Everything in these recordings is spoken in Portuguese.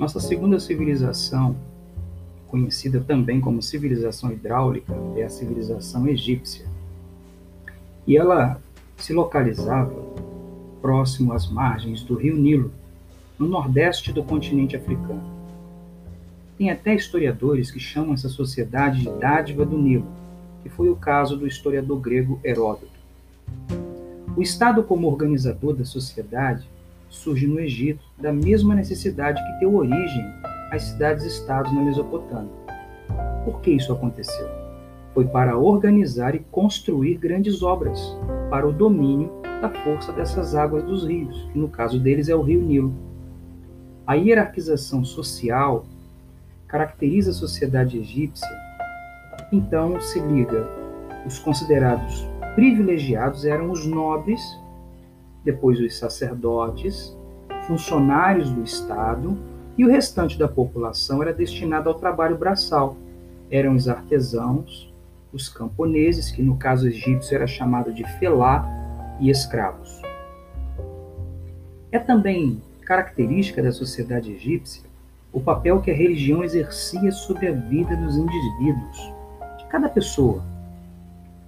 Nossa segunda civilização, conhecida também como civilização hidráulica, é a civilização egípcia. E ela se localizava próximo às margens do rio Nilo, no nordeste do continente africano. Tem até historiadores que chamam essa sociedade de dádiva do Nilo, que foi o caso do historiador grego Heródoto. O Estado, como organizador da sociedade, surge no Egito da mesma necessidade que deu origem às cidades-estados na Mesopotâmia. Por que isso aconteceu? Foi para organizar e construir grandes obras para o domínio da força dessas águas dos rios, que no caso deles é o rio Nilo. A hierarquização social caracteriza a sociedade egípcia, então se liga os considerados privilegiados eram os nobres depois os sacerdotes, funcionários do Estado e o restante da população era destinado ao trabalho braçal. Eram os artesãos, os camponeses, que no caso egípcio era chamado de felá, e escravos. É também característica da sociedade egípcia o papel que a religião exercia sobre a vida dos indivíduos, de cada pessoa.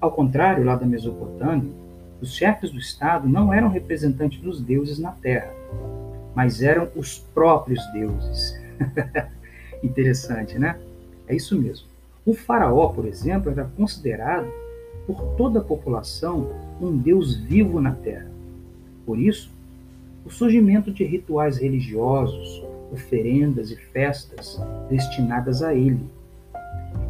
Ao contrário, lá da Mesopotâmia, os chefes do Estado não eram representantes dos deuses na Terra, mas eram os próprios deuses. Interessante, né? É isso mesmo. O faraó, por exemplo, era considerado por toda a população um deus vivo na Terra. Por isso, o surgimento de rituais religiosos, oferendas e festas destinadas a ele.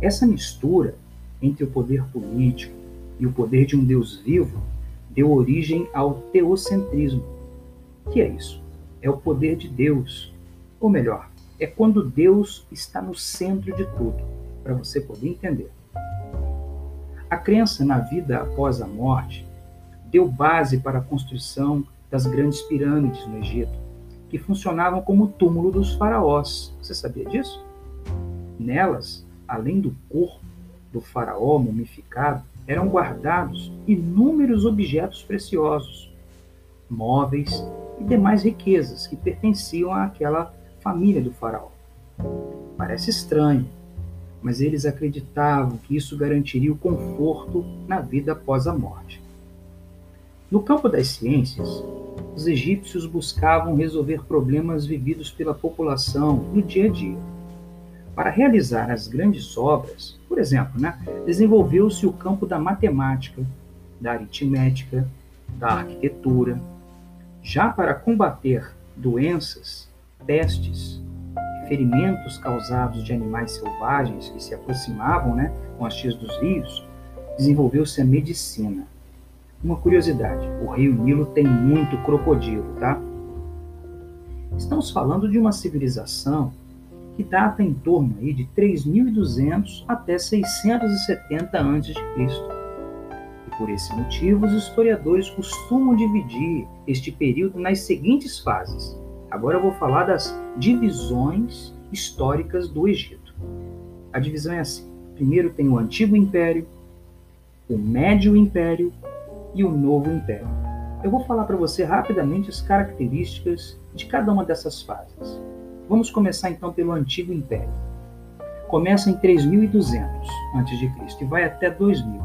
Essa mistura entre o poder político e o poder de um Deus vivo deu origem ao teocentrismo. O que é isso? É o poder de Deus. Ou melhor, é quando Deus está no centro de tudo, para você poder entender. A crença na vida após a morte deu base para a construção das grandes pirâmides no Egito, que funcionavam como túmulo dos faraós. Você sabia disso? Nelas, além do corpo do faraó mumificado, eram guardados inúmeros objetos preciosos, móveis e demais riquezas que pertenciam àquela família do faraó. Parece estranho, mas eles acreditavam que isso garantiria o conforto na vida após a morte. No campo das ciências, os egípcios buscavam resolver problemas vividos pela população no dia a dia para realizar as grandes obras, por exemplo, né, desenvolveu-se o campo da matemática, da aritmética, da arquitetura. Já para combater doenças, pestes, ferimentos causados de animais selvagens que se aproximavam né, com as tias dos rios, desenvolveu-se a medicina. Uma curiosidade: o rio Nilo tem muito crocodilo, tá? Estamos falando de uma civilização que data em torno aí de 3.200 até 670 a.C. E por esse motivo, os historiadores costumam dividir este período nas seguintes fases. Agora eu vou falar das divisões históricas do Egito. A divisão é assim: primeiro tem o Antigo Império, o Médio Império e o Novo Império. Eu vou falar para você rapidamente as características de cada uma dessas fases. Vamos começar então pelo Antigo Império. Começa em 3200 a.C. e vai até 2000.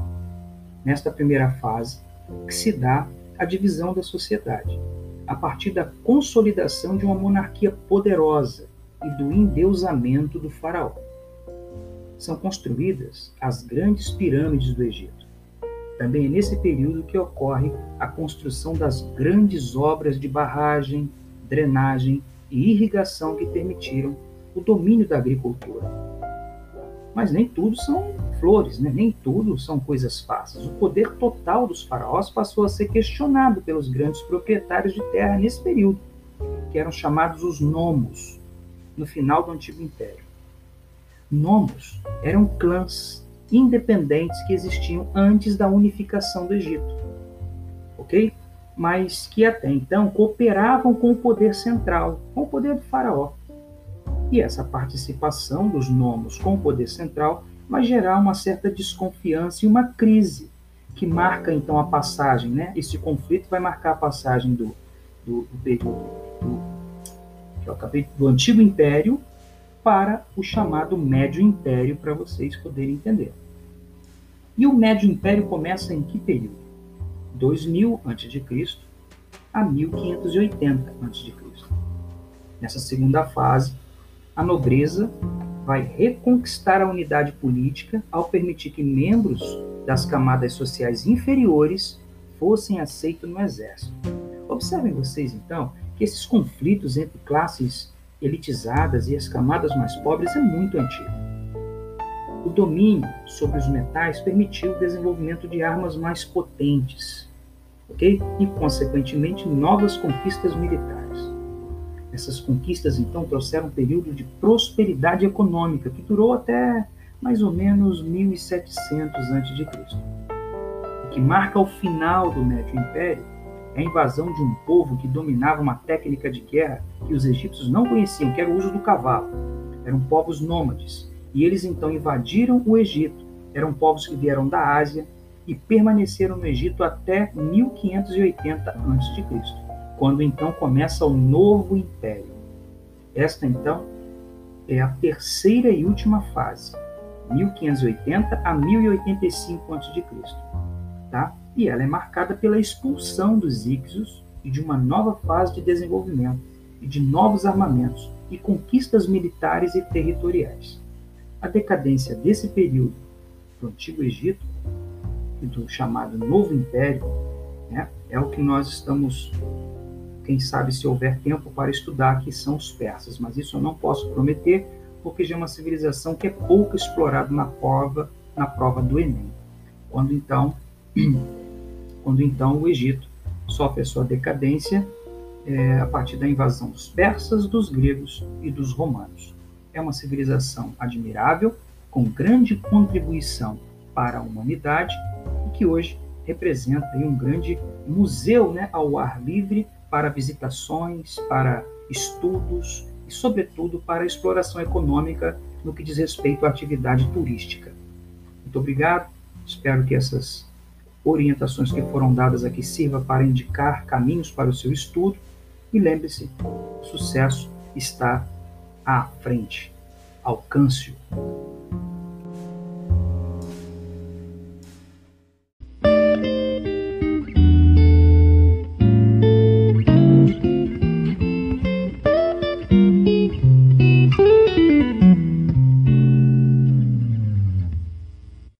Nesta primeira fase, que se dá a divisão da sociedade, a partir da consolidação de uma monarquia poderosa e do endeusamento do faraó. São construídas as grandes pirâmides do Egito. Também é nesse período que ocorre a construção das grandes obras de barragem, drenagem e irrigação que permitiram o domínio da agricultura. Mas nem tudo são flores, né? nem tudo são coisas fáceis. O poder total dos faraós passou a ser questionado pelos grandes proprietários de terra nesse período, que eram chamados os nomos, no final do Antigo Império. Nomos eram clãs independentes que existiam antes da unificação do Egito. Ok? Mas que até então cooperavam com o poder central, com o poder do faraó. E essa participação dos nomos com o poder central vai gerar uma certa desconfiança e uma crise que marca então a passagem, né? Esse conflito vai marcar a passagem do, do, do do, do Antigo Império para o chamado Médio Império, para vocês poderem entender. E o Médio Império começa em que período? 2000 a.C. a 1580 a.C. Nessa segunda fase, a nobreza vai reconquistar a unidade política ao permitir que membros das camadas sociais inferiores fossem aceitos no exército. Observem vocês, então, que esses conflitos entre classes elitizadas e as camadas mais pobres é muito antigo. O domínio sobre os metais permitiu o desenvolvimento de armas mais potentes, ok? E, consequentemente, novas conquistas militares. Essas conquistas, então, trouxeram um período de prosperidade econômica que durou até mais ou menos 1700 a.C. O que marca o final do Médio Império é a invasão de um povo que dominava uma técnica de guerra que os egípcios não conheciam, que era o uso do cavalo. Eram povos nômades, e eles então invadiram o Egito. Eram povos que vieram da Ásia e permaneceram no Egito até 1580 a.C., quando então começa o novo império. Esta então é a terceira e última fase, 1580 a 1085 a.C., tá? e ela é marcada pela expulsão dos Ixios e de uma nova fase de desenvolvimento e de novos armamentos e conquistas militares e territoriais. A decadência desse período do Antigo Egito e do chamado Novo Império né, é o que nós estamos, quem sabe, se houver tempo para estudar, que são os persas, mas isso eu não posso prometer, porque já é uma civilização que é pouco explorada na prova, na prova do Enem. Quando então quando então o Egito sofre a sua decadência é, a partir da invasão dos persas, dos gregos e dos romanos. É uma civilização admirável, com grande contribuição para a humanidade e que hoje representa um grande museu né, ao ar livre para visitações, para estudos e, sobretudo, para exploração econômica no que diz respeito à atividade turística. Muito obrigado, espero que essas orientações que foram dadas aqui sirva para indicar caminhos para o seu estudo e lembre-se, sucesso está à frente. Alcance-o.